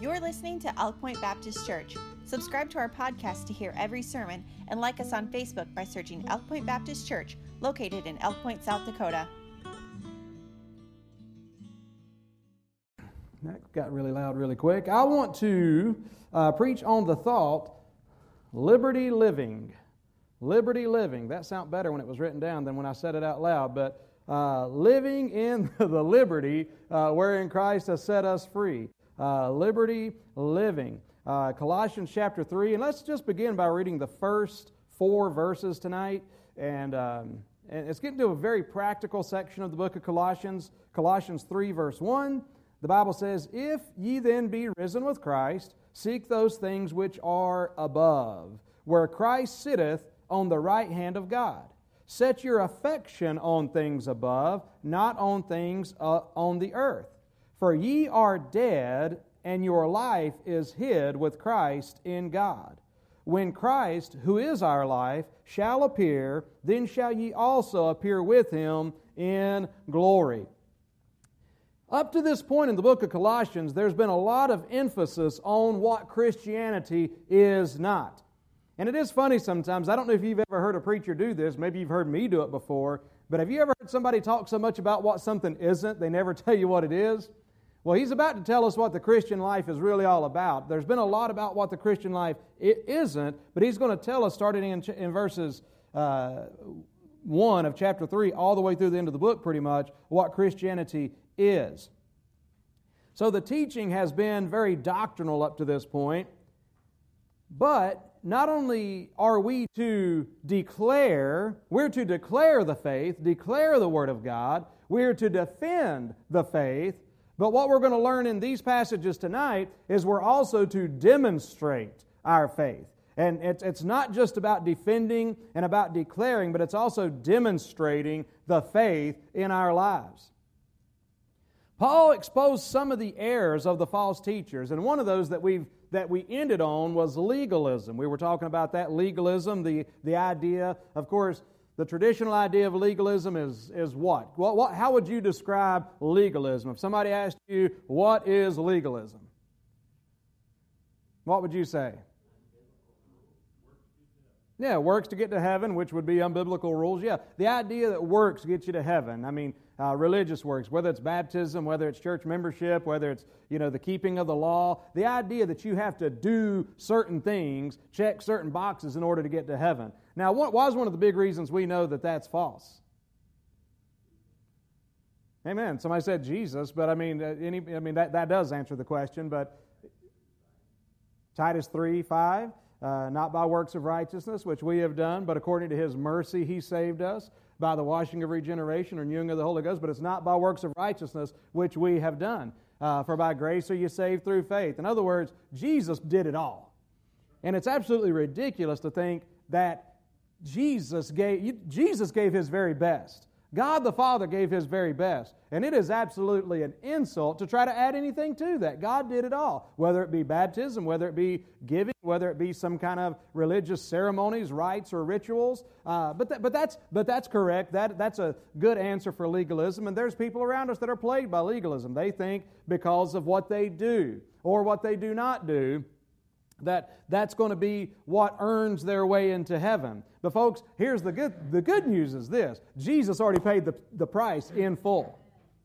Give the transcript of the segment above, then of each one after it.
You're listening to Elk Point Baptist Church. Subscribe to our podcast to hear every sermon and like us on Facebook by searching Elk Point Baptist Church, located in Elk Point, South Dakota. That got really loud really quick. I want to uh, preach on the thought liberty living. Liberty living. That sounded better when it was written down than when I said it out loud, but uh, living in the liberty uh, wherein Christ has set us free. Uh, liberty living. Uh, Colossians chapter 3, and let's just begin by reading the first four verses tonight. And, um, and it's getting to a very practical section of the book of Colossians. Colossians 3, verse 1. The Bible says, If ye then be risen with Christ, seek those things which are above, where Christ sitteth on the right hand of God. Set your affection on things above, not on things uh, on the earth. For ye are dead, and your life is hid with Christ in God. When Christ, who is our life, shall appear, then shall ye also appear with him in glory. Up to this point in the book of Colossians, there's been a lot of emphasis on what Christianity is not. And it is funny sometimes. I don't know if you've ever heard a preacher do this. Maybe you've heard me do it before. But have you ever heard somebody talk so much about what something isn't, they never tell you what it is? Well, he's about to tell us what the Christian life is really all about. There's been a lot about what the Christian life isn't, but he's going to tell us, starting in, in verses uh, 1 of chapter 3, all the way through the end of the book, pretty much, what Christianity is. So the teaching has been very doctrinal up to this point, but not only are we to declare, we're to declare the faith, declare the Word of God, we're to defend the faith, but what we're going to learn in these passages tonight is we're also to demonstrate our faith. And it's, it's not just about defending and about declaring, but it's also demonstrating the faith in our lives. Paul exposed some of the errors of the false teachers, and one of those that we've that we ended on was legalism. We were talking about that legalism, the, the idea, of course, the traditional idea of legalism is, is what? what, what how would you describe legalism? If somebody asked you, what is legalism? What would you say? Yeah, works to get to heaven, which would be unbiblical rules. Yeah, the idea that works get you to heaven. I mean, uh, religious works, whether it's baptism, whether it's church membership, whether it's you know the keeping of the law. The idea that you have to do certain things, check certain boxes in order to get to heaven. Now, what was one of the big reasons we know that that's false? Amen. Somebody said Jesus, but I mean, uh, any, I mean that, that does answer the question. But Titus three five uh, not by works of righteousness, which we have done, but according to his mercy he saved us by the washing of regeneration or renewing of the Holy Ghost, but it's not by works of righteousness which we have done. Uh, for by grace are you saved through faith. In other words, Jesus did it all. And it's absolutely ridiculous to think that Jesus gave, Jesus gave his very best. God the Father gave His very best. And it is absolutely an insult to try to add anything to that. God did it all, whether it be baptism, whether it be giving, whether it be some kind of religious ceremonies, rites, or rituals. Uh, but, that, but, that's, but that's correct. That, that's a good answer for legalism. And there's people around us that are plagued by legalism. They think because of what they do or what they do not do, that that's going to be what earns their way into heaven. But folks, here's the good the good news is this. Jesus already paid the, the price in full.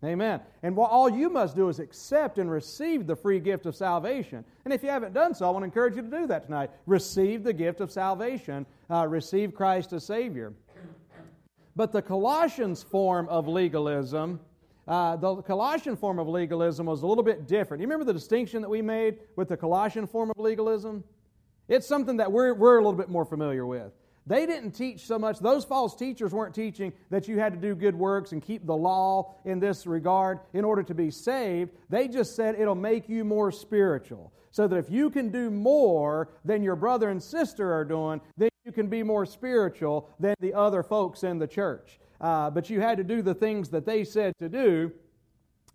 Amen. And what all you must do is accept and receive the free gift of salvation. And if you haven't done so, I want to encourage you to do that tonight. Receive the gift of salvation. Uh, receive Christ as Savior. But the Colossians form of legalism uh, the Colossian form of legalism was a little bit different. You remember the distinction that we made with the Colossian form of legalism? It's something that we're, we're a little bit more familiar with. They didn't teach so much, those false teachers weren't teaching that you had to do good works and keep the law in this regard in order to be saved. They just said it'll make you more spiritual. So that if you can do more than your brother and sister are doing, then you can be more spiritual than the other folks in the church uh, but you had to do the things that they said to do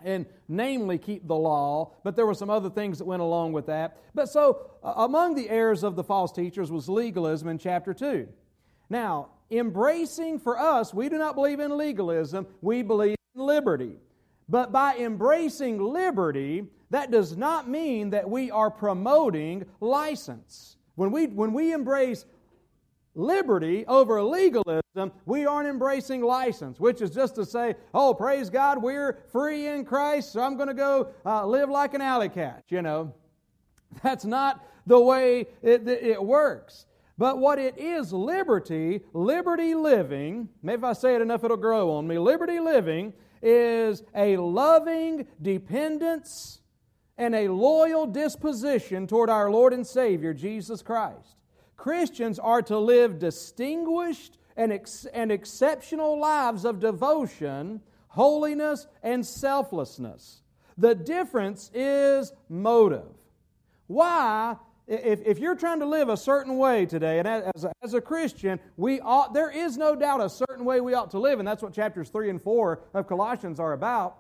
and namely keep the law, but there were some other things that went along with that. But so, uh, among the errors of the false teachers was legalism in chapter 2. Now, embracing for us, we do not believe in legalism, we believe in liberty. But by embracing liberty, that does not mean that we are promoting license. When we, when we embrace liberty over legalism, we aren't embracing license, which is just to say, oh, praise God, we're free in Christ, so I'm going to go uh, live like an alley cat, you know. That's not the way it, it works. But what it is, liberty, liberty living, maybe if I say it enough, it'll grow on me. Liberty living is a loving dependence and a loyal disposition toward our Lord and Savior, Jesus Christ. Christians are to live distinguished and, ex- and exceptional lives of devotion, holiness, and selflessness. The difference is motive. Why? If, if you're trying to live a certain way today, and as a, as a Christian, we ought, there is no doubt a certain way we ought to live, and that's what chapters 3 and 4 of Colossians are about.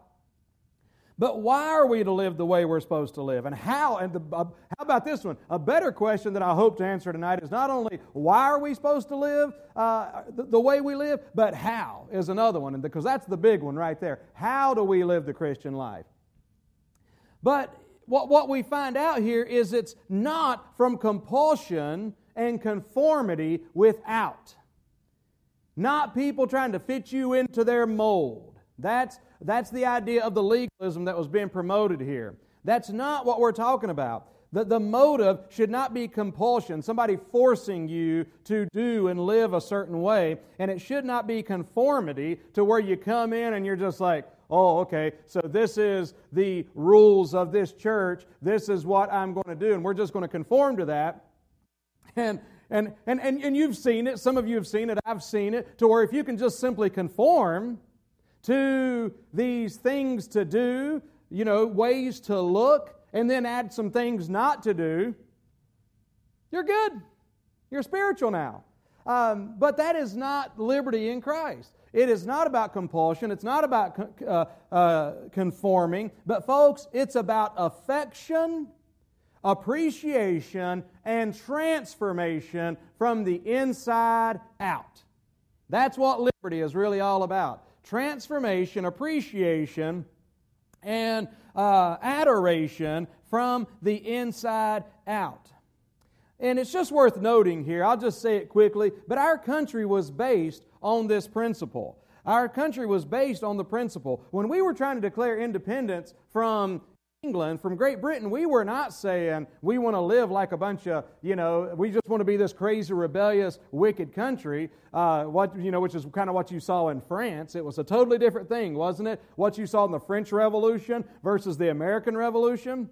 But why are we to live the way we're supposed to live? And how? And the, uh, how about this one? A better question that I hope to answer tonight is not only why are we supposed to live uh, the, the, way we live, but how is another one. And because that's the big one right there. How do we live the Christian life? But what, what we find out here is it's not from compulsion and conformity without. Not people trying to fit you into their mold. That's that's the idea of the legalism that was being promoted here. That's not what we're talking about. The, the motive should not be compulsion, somebody forcing you to do and live a certain way. And it should not be conformity to where you come in and you're just like, oh, okay, so this is the rules of this church. This is what I'm going to do. And we're just going to conform to that. And, and, and, and, and you've seen it. Some of you have seen it. I've seen it. To where if you can just simply conform, to these things to do, you know, ways to look, and then add some things not to do, you're good. You're spiritual now. Um, but that is not liberty in Christ. It is not about compulsion. It's not about uh, uh, conforming. But, folks, it's about affection, appreciation, and transformation from the inside out. That's what liberty is really all about transformation, appreciation, and uh, adoration from the inside out. And it's just worth noting here, I'll just say it quickly, but our country was based on this principle. Our country was based on the principle. When we were trying to declare independence from England, from Great Britain, we were not saying we want to live like a bunch of, you know, we just want to be this crazy, rebellious, wicked country, uh, what, you know, which is kind of what you saw in France. It was a totally different thing, wasn't it? What you saw in the French Revolution versus the American Revolution.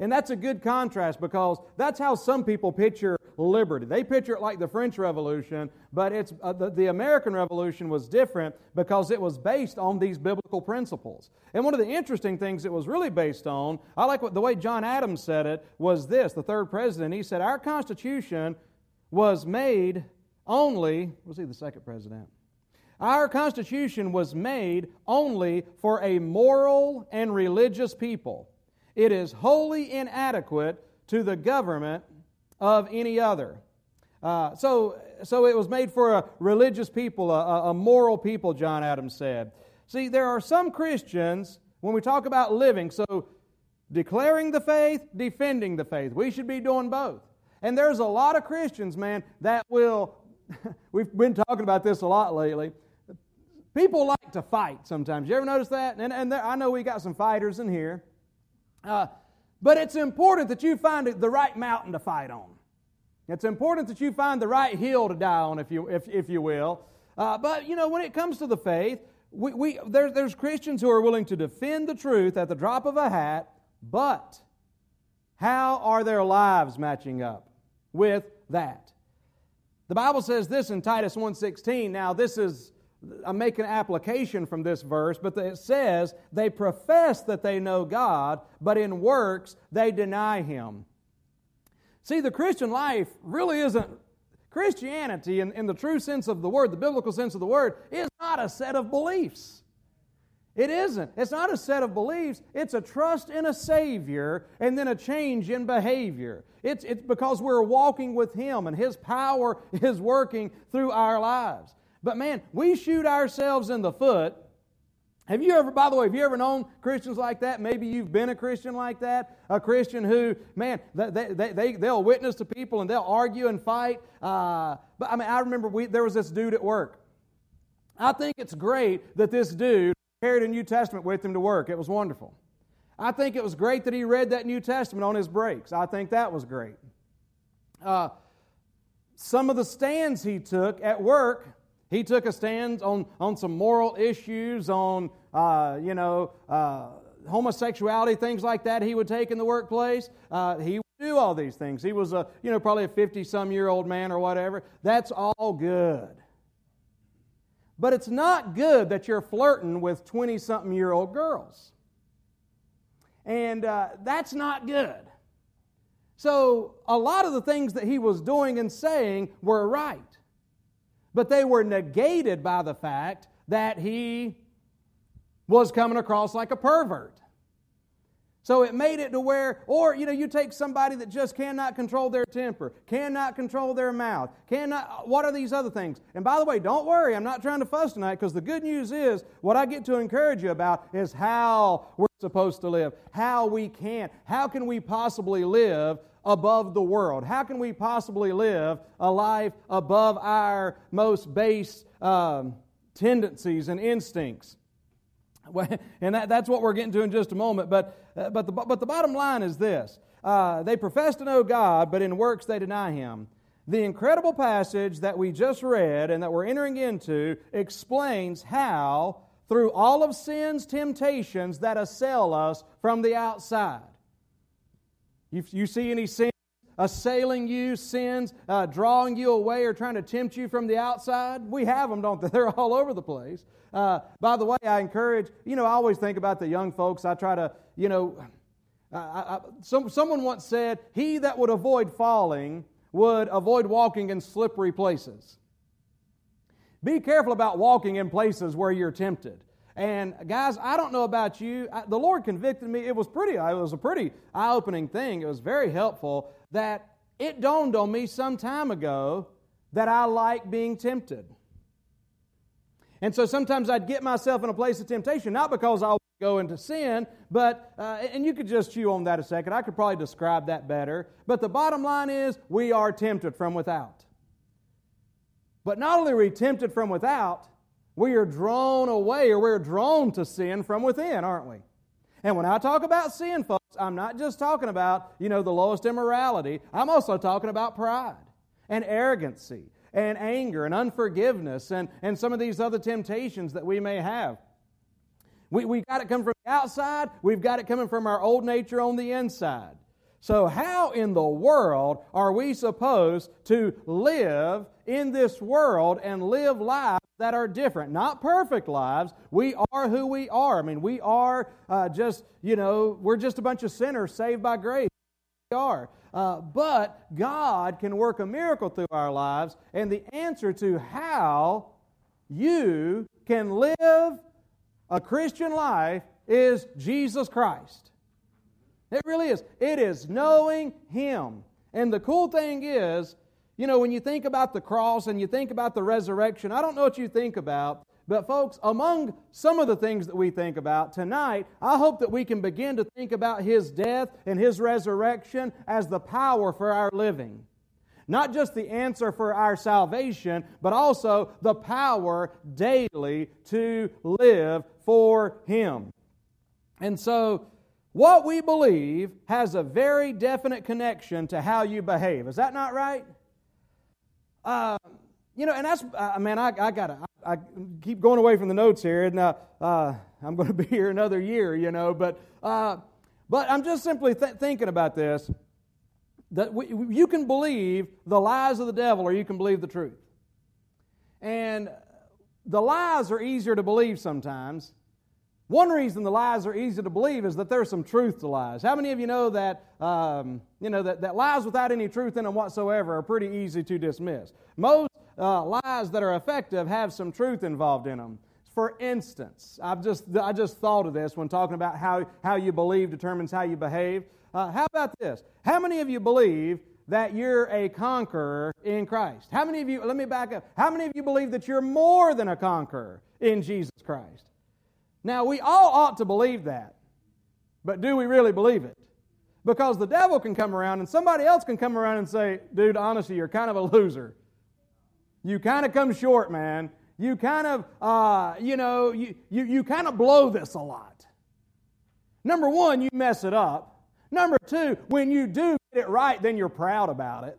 And that's a good contrast because that's how some people picture liberty. They picture it like the French Revolution, but it's, uh, the, the American Revolution was different because it was based on these biblical principles. And one of the interesting things it was really based on, I like what the way John Adams said it, was this the third president. He said, Our Constitution was made only, was he the second president? Our Constitution was made only for a moral and religious people. It is wholly inadequate to the government of any other. Uh, so, so it was made for a religious people, a, a moral people, John Adams said. See, there are some Christians, when we talk about living, so declaring the faith, defending the faith. We should be doing both. And there's a lot of Christians, man, that will, we've been talking about this a lot lately. People like to fight sometimes. You ever notice that? And, and there, I know we got some fighters in here. Uh, but it's important that you find the right mountain to fight on. It's important that you find the right hill to die on, if you, if, if you will. Uh, but, you know, when it comes to the faith, we, we, there, there's Christians who are willing to defend the truth at the drop of a hat, but how are their lives matching up with that? The Bible says this in Titus 1:16. Now, this is I'm making application from this verse, but it says they profess that they know God, but in works they deny Him. See, the Christian life really isn't, Christianity in, in the true sense of the word, the biblical sense of the word, is not a set of beliefs. It isn't. It's not a set of beliefs. It's a trust in a Savior and then a change in behavior. It's, it's because we're walking with Him and His power is working through our lives. But man, we shoot ourselves in the foot Have you ever, by the way, have you ever known Christians like that? Maybe you've been a Christian like that. A Christian who, man, they, they, they, they'll witness to people and they'll argue and fight. Uh, but I mean, I remember we, there was this dude at work. I think it's great that this dude carried a New Testament with him to work. It was wonderful. I think it was great that he read that New Testament on his breaks. I think that was great. Uh, some of the stands he took at work he took a stand on, on some moral issues, on, uh, you know, uh, homosexuality, things like that he would take in the workplace. Uh, he would do all these things. He was, a, you know, probably a 50-some year old man or whatever. That's all good. But it's not good that you're flirting with 20-something year old girls. And uh, that's not good. So a lot of the things that he was doing and saying were right. But they were negated by the fact that he was coming across like a pervert. So it made it to where, or you know, you take somebody that just cannot control their temper, cannot control their mouth, cannot, what are these other things? And by the way, don't worry, I'm not trying to fuss tonight because the good news is what I get to encourage you about is how we're supposed to live, how we can, how can we possibly live above the world? How can we possibly live a life above our most base um, tendencies and instincts? and that, that's what we're getting to in just a moment. But, uh, but, the, but the bottom line is this uh, they profess to know God, but in works they deny Him. The incredible passage that we just read and that we're entering into explains how, through all of sin's temptations that assail us from the outside, you, you see any sin assailing you, sins uh, drawing you away or trying to tempt you from the outside? We have them, don't they? They're all over the place. Uh, by the way, I encourage, you know, I always think about the young folks. I try to, you know, I, I, some, someone once said, He that would avoid falling would avoid walking in slippery places. Be careful about walking in places where you're tempted. And guys, I don't know about you. I, the Lord convicted me. It was pretty. It was a pretty eye-opening thing. It was very helpful that it dawned on me some time ago that I like being tempted. And so sometimes I'd get myself in a place of temptation, not because I would go into sin, but, uh, and you could just chew on that a second. I could probably describe that better. But the bottom line is, we are tempted from without. But not only are we tempted from without, we are drawn away or we're drawn to sin from within, aren't we? And when I talk about sin, folks, I'm not just talking about, you know, the lowest immorality. I'm also talking about pride and arrogancy and anger and unforgiveness and, and some of these other temptations that we may have. We, we got it coming from the outside, we've got it coming from our old nature on the inside. So, how in the world are we supposed to live in this world and live lives that are different? Not perfect lives. We are who we are. I mean, we are uh, just, you know, we're just a bunch of sinners saved by grace. We are. Uh, but God can work a miracle through our lives, and the answer to how you can live a Christian life is Jesus Christ. It really is. It is knowing Him. And the cool thing is, you know, when you think about the cross and you think about the resurrection, I don't know what you think about, but, folks, among some of the things that we think about tonight, I hope that we can begin to think about His death and His resurrection as the power for our living. Not just the answer for our salvation, but also the power daily to live for Him. And so, what we believe has a very definite connection to how you behave. Is that not right? You know, and that's, uh, man, I, I got to, I, I, keep going away from the notes here, and uh, uh, I'm going to be here another year, you know, but, uh, but I'm just simply th- thinking about this that we, you can believe the lies of the devil or you can believe the truth. And the lies are easier to believe sometimes one reason the lies are easy to believe is that there's some truth to lies. How many of you know that, um, you know, that, that lies without any truth in them whatsoever are pretty easy to dismiss? Most uh, lies that are effective have some truth involved in them. For instance, I've just, I just thought of this when talking about how, how you believe determines how you behave. Uh, how about this? How many of you believe that you're a conqueror in Christ? How many of you, let me back up, how many of you believe that you're more than a conqueror in Jesus Christ? Now, we all ought to believe that. But do we really believe it? Because the devil can come around and somebody else can come around and say, dude, honestly, you're kind of a loser. You kind of come short, man. You kind of, uh, you know, you, you, you kind of blow this a lot. Number one, you mess it up. Number two, when you do get it right, then you're proud about it.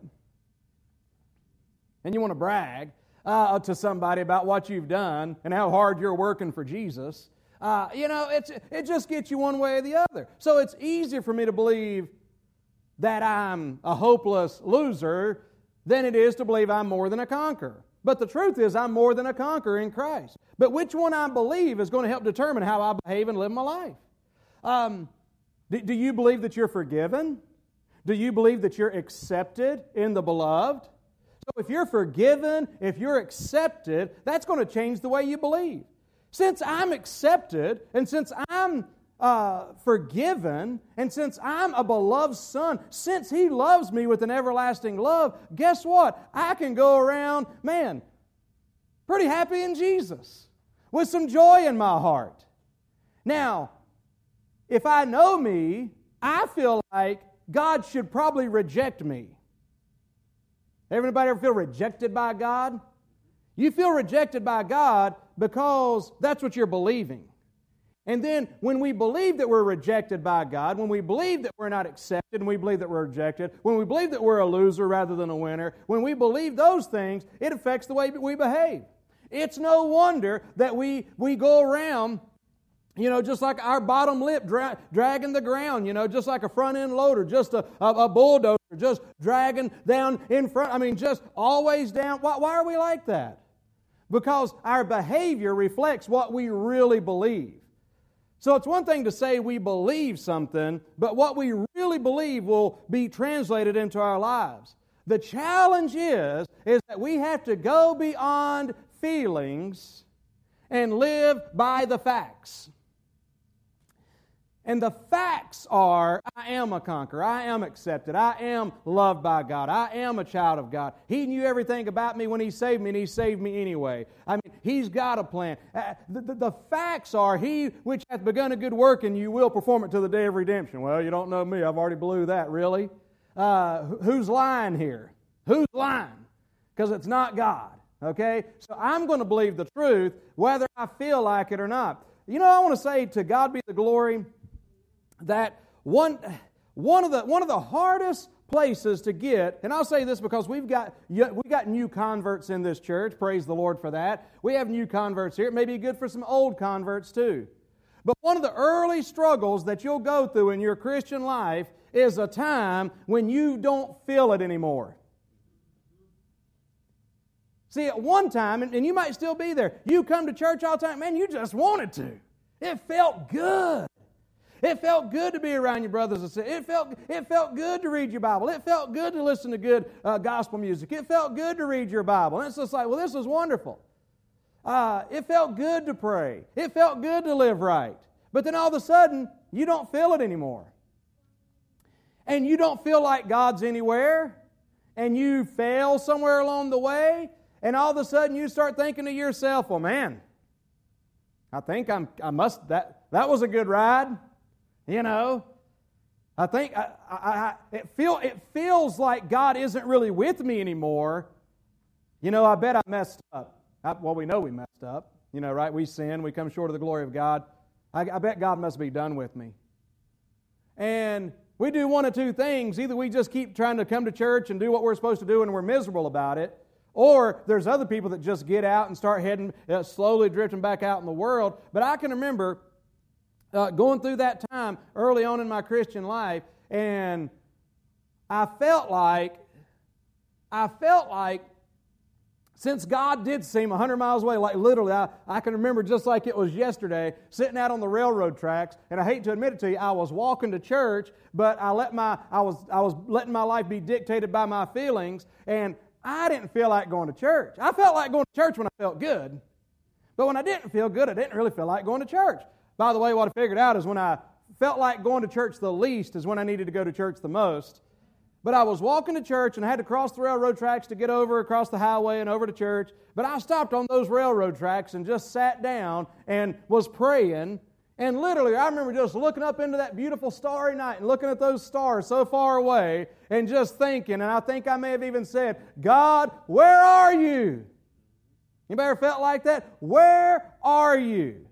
And you want to brag uh, to somebody about what you've done and how hard you're working for Jesus. Uh, you know, it's, it just gets you one way or the other. So it's easier for me to believe that I'm a hopeless loser than it is to believe I'm more than a conqueror. But the truth is, I'm more than a conqueror in Christ. But which one I believe is going to help determine how I behave and live my life. Um, do, do you believe that you're forgiven? Do you believe that you're accepted in the beloved? So if you're forgiven, if you're accepted, that's going to change the way you believe. Since I'm accepted and since I'm uh, forgiven, and since I'm a beloved son, since He loves me with an everlasting love, guess what? I can go around, man, pretty happy in Jesus, with some joy in my heart. Now, if I know me, I feel like God should probably reject me. Everybody ever feel rejected by God? You feel rejected by God because that's what you're believing. And then when we believe that we're rejected by God, when we believe that we're not accepted and we believe that we're rejected, when we believe that we're a loser rather than a winner, when we believe those things, it affects the way we behave. It's no wonder that we, we go around, you know, just like our bottom lip dra- dragging the ground, you know, just like a front end loader, just a, a, a, bulldozer, just dragging down in front. I mean, just always down. Why, why are we like that? Because our behavior reflects what we really believe. So it's one thing to say we believe something, but what we really believe will be translated into our lives. The challenge is is that we have to go beyond feelings and live by the facts. And the facts are I am a conqueror. I am accepted. I am loved by God. I am a child of God. He knew everything about me when He saved me, and He saved me anyway. I mean, He's got a plan. Uh, the, the, the, facts are He which hath begun a good work, and you will perform it to the day of redemption. Well, you don't know me. I've already blew that, really. Uh, who's lying here? Who's lying? Because it's not God. Okay? So I'm going to believe the truth whether I feel like it or not. You know, I want to say to God be the glory that one, one, of the, one of the hardest places to get, and I'll say this because we've got, we've got new converts in this church. Praise the Lord for that. We have new converts here. It may be good for some old converts too. But one of the early struggles that you'll go through in your Christian life is a time when you don't feel it anymore. See, at one time, and you might still be there, you come to church all the time, man, you just wanted to. It felt good. It felt good to be around your brothers and sisters. It felt, it felt good to read your Bible. It felt good to listen to good uh, gospel music. It felt good to read your Bible. And it's just like, well, this is wonderful. Uh, it felt good to pray. It felt good to live right. But then all of a sudden, you don't feel it anymore. And you don't feel like God's anywhere. And you fail somewhere along the way. And all of a sudden, you start thinking to yourself, well, man, I think I'm, I must, that, that was a good ride. You know, I think I, I, I, it, feel, it feels like God isn't really with me anymore. You know, I bet I messed up. I, well, we know we messed up. You know, right? We sin, we come short of the glory of God. I, I bet God must be done with me. And we do one of two things. Either we just keep trying to come to church and do what we're supposed to do and we're miserable about it, or there's other people that just get out and start heading, uh, slowly drifting back out in the world. But I can remember uh, going through that time early on in my Christian life, and I felt like, I felt like, since God did seem 100 miles away, like literally, I, I can remember just like it was yesterday, sitting out on the railroad tracks, and I hate to admit it to you, I was walking to church, but I let my, I was, I was letting my life be dictated by my feelings, and I didn't feel like going to church. I felt like going to church when I felt good, but when I didn't feel good, I didn't really feel like going to church. By the way, what I figured out is when I felt like going to church the least is when I needed to go to church the most. But I was walking to church and I had to cross the railroad tracks to get over across the highway and over to church. But I stopped on those railroad tracks and just sat down and was praying. And literally, I remember just looking up into that beautiful starry night and looking at those stars so far away and just thinking. And I think I may have even said, God, where are you? Anybody ever felt like that? Where are you?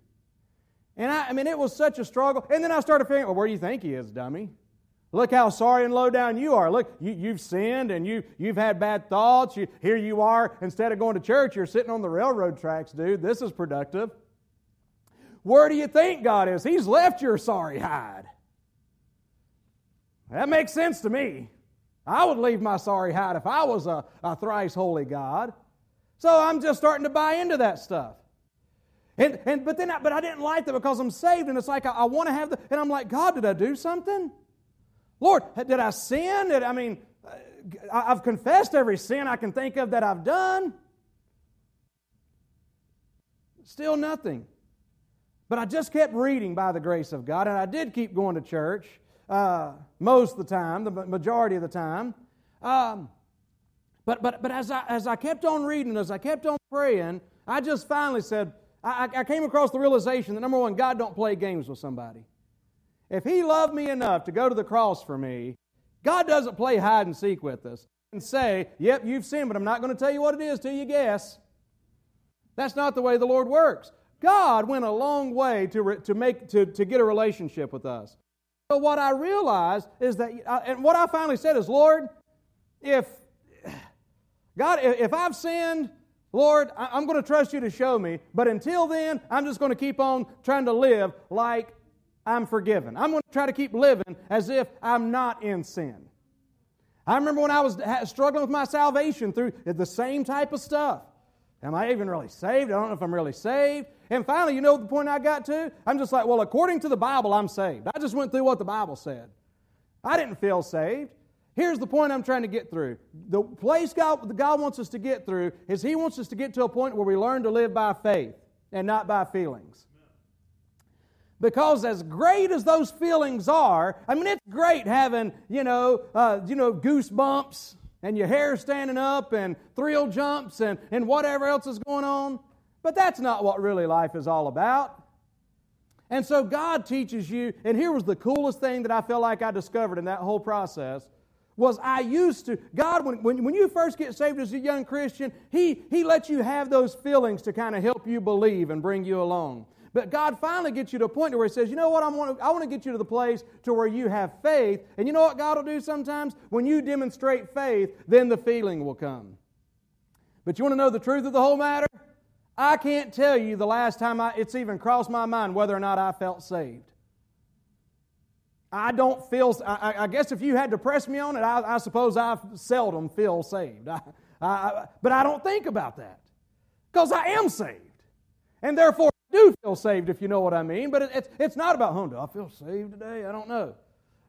And I, I mean, it was such a struggle. And then I started figuring, well, where do you think he is, dummy? Look how sorry and low down you are. Look, you, have sinned and you, you've had bad thoughts. You, here you are, instead of going to church, you're sitting on the railroad tracks, dude. This is productive. Where do you think God is? He's left your sorry hide. That makes sense to me. I would leave my sorry hide if I was a, a thrice holy God. So I'm just starting to buy into that stuff. And, and but then I, but I didn't like that because I'm saved and it's like I, I want to have the and I'm like God did I do something? Lord, did I sin? Did, I mean, uh, I've confessed every sin I can think of that I've done. Still nothing. But I just kept reading by the grace of God, and I did keep going to church uh, most of the time, the majority of the time. Um, but but, but as, I, as I kept on reading, as I kept on praying, I just finally said, I, I came across the realization that number one, God don't play games with somebody. If He loved me enough to go to the cross for me, God doesn't play hide and seek with us and say, Yep, you've sinned, but I'm not going to tell you what it is till you guess. That's not the way the Lord works. God went a long way to, re- to, make, to, to get a relationship with us. So, what I realized is that, uh, and what I finally said is, Lord, if God, if I've sinned, Lord, I'm going to trust you to show me, but until then, I'm just going to keep on trying to live like I'm forgiven. I'm going to try to keep living as if I'm not in sin. I remember when I was struggling with my salvation through the same type of stuff. Am I even really saved? I don't know if I'm really saved. And finally, you know the point I got to? I'm just like, well, according to the Bible, I'm saved. I just went through what the Bible said. I didn't feel saved. Here's the point I'm trying to get through. The place God, God wants us to get through is He wants us to get to a point where we learn to live by faith and not by feelings. Because as great as those feelings are, I mean, it's great having, you know, uh, you know, goosebumps and your hair standing up and thrill jumps and, and whatever else is going on. But that's not what really life is all about. And so God teaches you, and here was the coolest thing that I feel like I discovered in that whole process was I used to, God, when, when, when you first get saved as a young Christian, He, he lets you have those feelings to kind of help you believe and bring you along. But God finally gets you to a point where He says, you know what, I want, to, I want to get you to the place to where you have faith. And you know what God will do sometimes? When you demonstrate faith, then the feeling will come. But you want to know the truth of the whole matter? I can't tell you the last time I, it's even crossed my mind whether or not I felt saved. I don't feel, I, I guess if you had to press me on it, I, I suppose I seldom feel saved. I, but I don't think about that because I am saved. And therefore, I do feel saved, if you know what I mean. But it, it's, it's not about, oh, do I feel saved today? I don't know.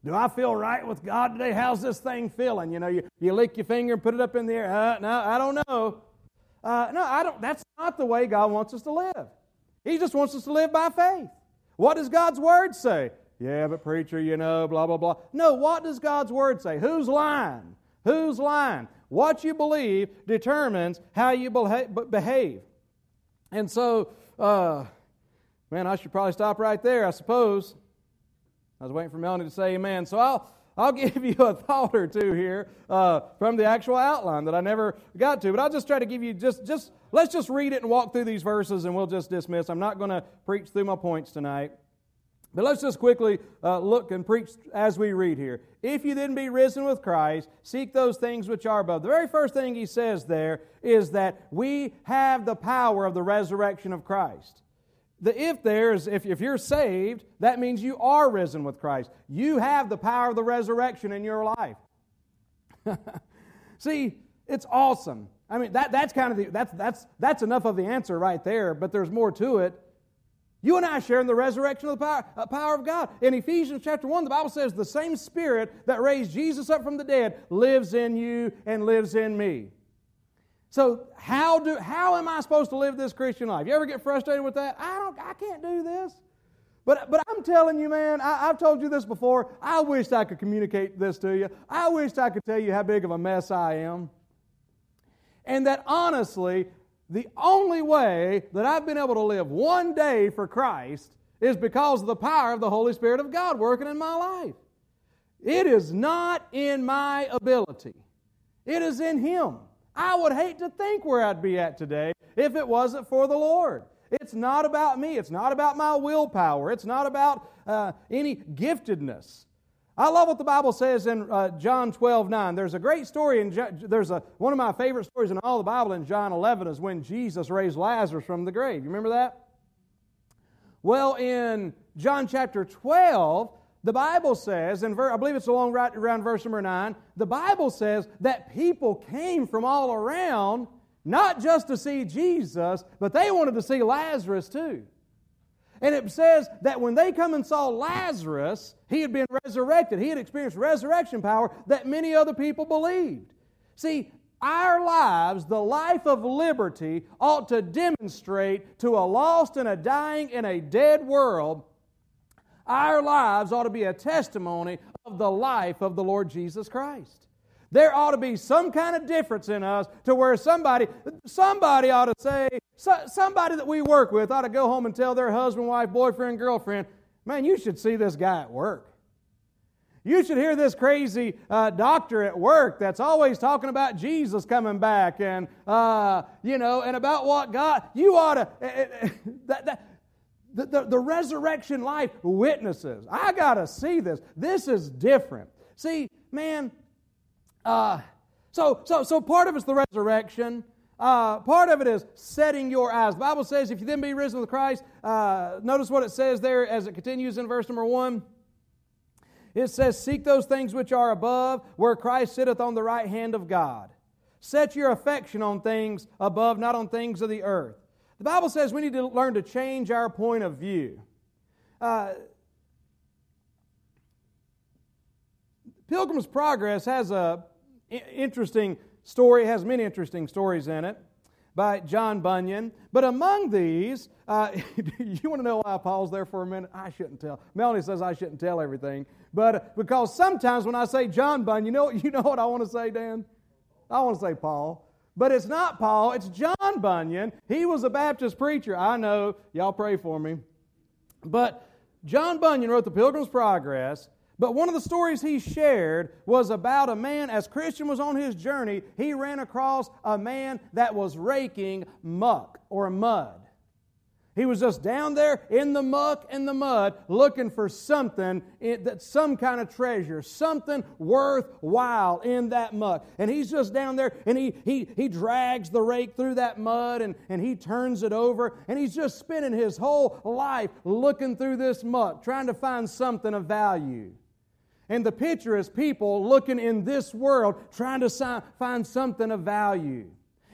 Do I feel right with God today? How's this thing feeling? You know, you, you lick your finger and put it up in the air. Uh, no, I don't know. Uh, no, I don't. That's not the way God wants us to live. He just wants us to live by faith. What does God's Word say? Yeah, but preacher, you know, blah, blah, blah. No, what does God's Word say? Who's lying? Who's lying? What you believe determines how you behave. And so, uh, man, I should probably stop right there, I suppose. I was waiting for Melanie to say amen. So I'll, I'll give you a thought or two here uh, from the actual outline that I never got to. But I'll just try to give you just, just, let's just read it and walk through these verses and we'll just dismiss. I'm not going to preach through my points tonight. But let's just quickly uh, look and preach as we read here. If you then be risen with Christ, seek those things which are above. The very first thing he says there is that we have the power of the resurrection of Christ. The if there is, if, if you're saved, that means you are risen with Christ. You have the power of the resurrection in your life. See, it's awesome. I mean, that, that's kind of the, that's, that's, that's enough of the answer right there, but there's more to it. You and I share in the resurrection of the power, uh, power of God. In Ephesians chapter 1, the Bible says the same Spirit that raised Jesus up from the dead lives in you and lives in me. So how do how am I supposed to live this Christian life? You ever get frustrated with that? I don't I can't do this. But, but I'm telling you, man, I, have told you this before. I wish I could communicate this to you. I wish I could tell you how big of a mess I am. And that honestly, the only way that I've been able to live one day for Christ is because of the power of the Holy Spirit of God working in my life. It is not in my ability, it is in Him. I would hate to think where I'd be at today if it wasn't for the Lord. It's not about me. It's not about my willpower. It's not about uh, any giftedness. I love what the Bible says in uh, John 12, 9. There's a great story, in there's a, one of my favorite stories in all the Bible in John 11 is when Jesus raised Lazarus from the grave. You remember that? Well, in John chapter 12, the Bible says, and I believe it's along right around verse number 9, the Bible says that people came from all around not just to see Jesus, but they wanted to see Lazarus too. And it says that when they come and saw Lazarus, he had been resurrected. He had experienced resurrection power that many other people believed. See, our lives, the life of liberty, ought to demonstrate to a lost and a dying and a dead world, our lives ought to be a testimony of the life of the Lord Jesus Christ. There ought to be some kind of difference in us to where somebody, somebody ought to say, somebody that we work with ought to go home and tell their husband, wife, boyfriend, girlfriend, man, you should see this guy at work. You should hear this crazy uh, doctor at work that's always talking about Jesus coming back and, uh, you know, and about what God, you ought to, uh, that, that, the, the, the resurrection life witnesses. I got to see this. This is different. See, man, uh, so, so, so part of it's the resurrection. Uh, part of it is setting your eyes. The Bible says, if you then be risen with Christ, uh, notice what it says there as it continues in verse number one. It says, Seek those things which are above, where Christ sitteth on the right hand of God. Set your affection on things above, not on things of the earth. The Bible says we need to learn to change our point of view. Uh, Pilgrim's Progress has a interesting story, has many interesting stories in it by John Bunyan. But among these, uh, you want to know why I paused there for a minute? I shouldn't tell. Melanie says I shouldn't tell everything. But because sometimes when I say John Bunyan, you know, you know what I want to say, Dan? I want to say Paul. But it's not Paul, it's John Bunyan. He was a Baptist preacher. I know. Y'all pray for me. But John Bunyan wrote The Pilgrim's Progress. But one of the stories he shared was about a man, as Christian was on his journey, he ran across a man that was raking muck or mud. He was just down there in the muck and the mud looking for something, eh, that some kind of treasure, something worthwhile in that muck. And he's just down there and he, he, he drags the rake through that mud and, and he turns it over and he's just spending his whole life looking through this muck, trying to find something of value. And the picture is people looking in this world trying to find something of value.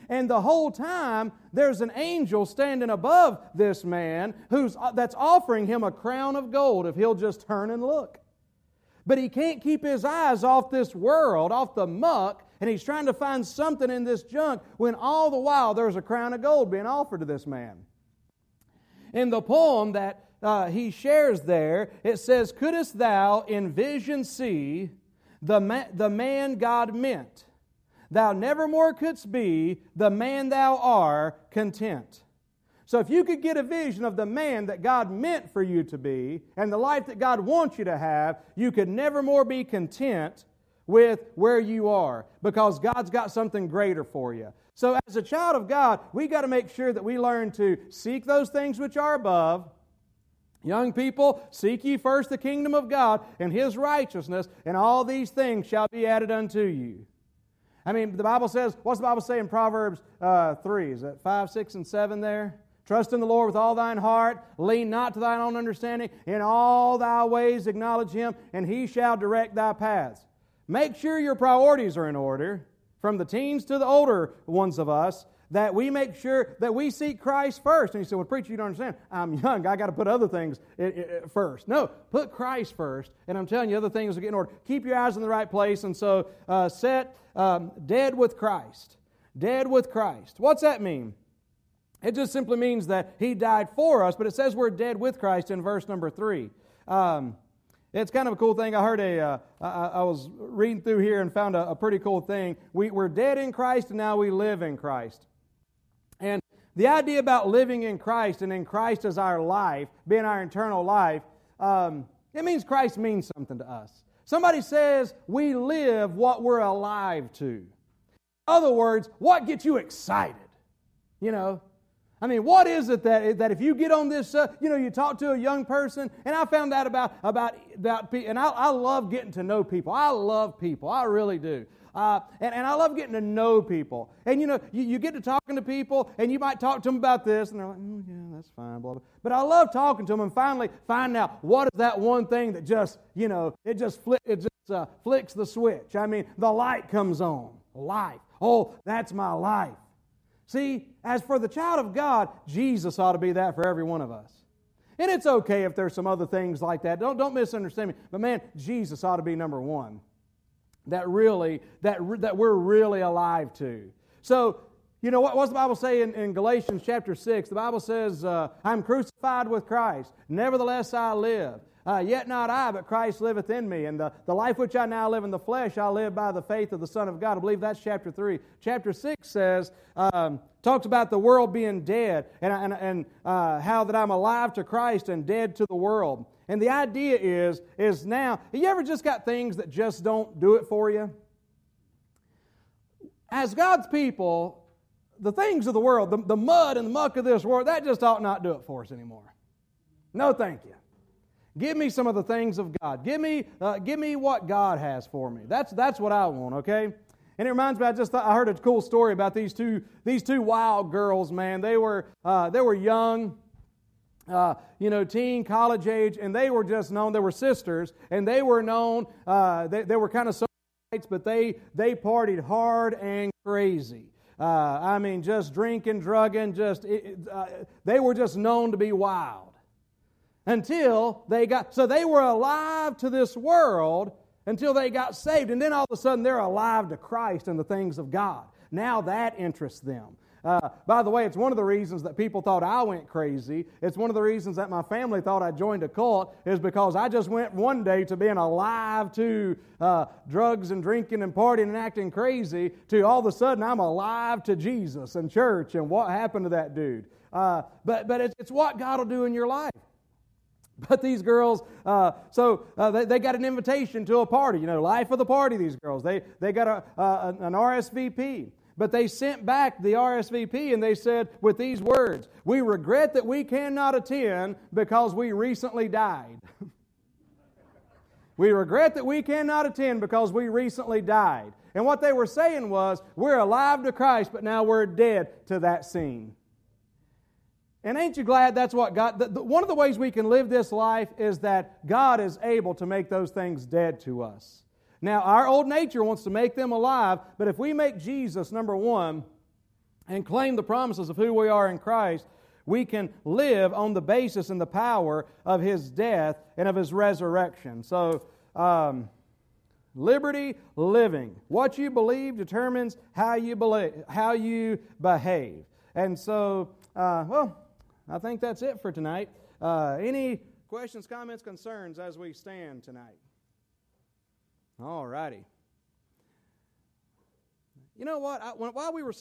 And the whole time, there's an angel standing above this man who's, uh, that's offering him a crown of gold if he'll just turn and look. But he can't keep his eyes off this world, off the muck, and he's trying to find something in this junk when all the while there's a crown of gold being offered to this man. In the poem that uh, he shares there, it says, Couldst thou in vision see the, ma- the man God meant? Thou nevermore couldst be the man thou art content. So, if you could get a vision of the man that God meant for you to be and the life that God wants you to have, you could nevermore be content with where you are because God's got something greater for you. So, as a child of God, we got to make sure that we learn to seek those things which are above Young people, seek ye first the kingdom of God and his righteousness, and all these things shall be added unto you. I mean, the Bible says, what's the Bible say in Proverbs uh, 3? Is that 5, 6, and 7 there? Trust in the Lord with all thine heart, lean not to thine own understanding, in all thy ways acknowledge him, and he shall direct thy paths. Make sure your priorities are in order, from the teens to the older ones of us, that we make sure that we seek Christ first. And you say, well, preacher, you don't understand. I'm young. I got to put other things first. No, put Christ first. And I'm telling you, other things will get in order. Keep your eyes in the right place. And so uh, set um, dead with Christ. Dead with Christ. What's that mean? It just simply means that He died for us, but it says we're dead with Christ in verse number 3. Um, it's kind of a cool thing. I heard a. Uh, I, I was reading through here and found a, a pretty cool thing. We, we're dead in Christ and now we live in Christ. The idea about living in Christ and in Christ as our life, being our eternal life, um, it means Christ means something to us. Somebody says we live what we're alive to. In other words, what gets you excited? You know, I mean, what is it that, that if you get on this, uh, you know, you talk to a young person, and I found that about, about, about and I, I love getting to know people. I love people. I really do. Uh, and, and I love getting to know people. And you know, you, you get to talking to people, and you might talk to them about this, and they're like, oh, yeah, that's fine, blah, blah. But I love talking to them and finally finding out what is that one thing that just, you know, it just, it just uh, flicks the switch. I mean, the light comes on. Life. Oh, that's my life. See, as for the child of God, Jesus ought to be that for every one of us. And it's okay if there's some other things like that. Don't, don't misunderstand me. But man, Jesus ought to be number one. That really, that, that we're really alive to. So, you know, what, does the Bible say in, in Galatians chapter 6? The Bible says, uh, I'm crucified with Christ. Nevertheless, I live. Uh, Yet not I, but Christ liveth in me. And the, the life which I now live in the flesh, I live by the faith of the Son of God. I believe that's chapter 3. Chapter 6 says, um, talks about the world being dead and, and, and uh, how that I'm alive to Christ and dead to the world. And the idea is, is now, you ever just got things that just don't do it for you? As God's people, the things of the world, the, the mud and the muck of this world, that just ought not do it for us anymore. No, thank you. Give me some of the things of God. Give me, uh, give me what God has for me. That's, that's what I want, okay? And it reminds me, I just I heard a cool story about these two, these two wild girls, man. They were, uh, they were young, uh, you know, teen, college age, and they were just known, they were sisters, and they were known, uh, they, they were kind of socialites, but they, they partied hard and crazy. Uh, I mean, just drinking, drugging, just, uh, they were just known to be wild until they got, so they were alive to this world until they got saved. And then all of a sudden they're alive to Christ and the things of God. Now that interests them. Uh, by the way, it's one of the reasons that people thought I went crazy. It's one of the reasons that my family thought I joined a cult, is because I just went one day to being alive to uh, drugs and drinking and partying and acting crazy, to all of a sudden I'm alive to Jesus and church and what happened to that dude. Uh, but but it's, it's what God will do in your life. But these girls, uh, so uh, they, they got an invitation to a party, you know, life of the party, these girls. They, they got a, uh, an RSVP. But they sent back the RSVP and they said with these words We regret that we cannot attend because we recently died. we regret that we cannot attend because we recently died. And what they were saying was, We're alive to Christ, but now we're dead to that scene. And ain't you glad that's what God, the, the, one of the ways we can live this life is that God is able to make those things dead to us. Now, our old nature wants to make them alive, but if we make Jesus number one and claim the promises of who we are in Christ, we can live on the basis and the power of his death and of his resurrection. So, um, liberty living. What you believe determines how you believe, how you behave. And so, uh, well, I think that's it for tonight. Uh, any questions, comments, concerns as we stand tonight? All righty. You know what? I, while we were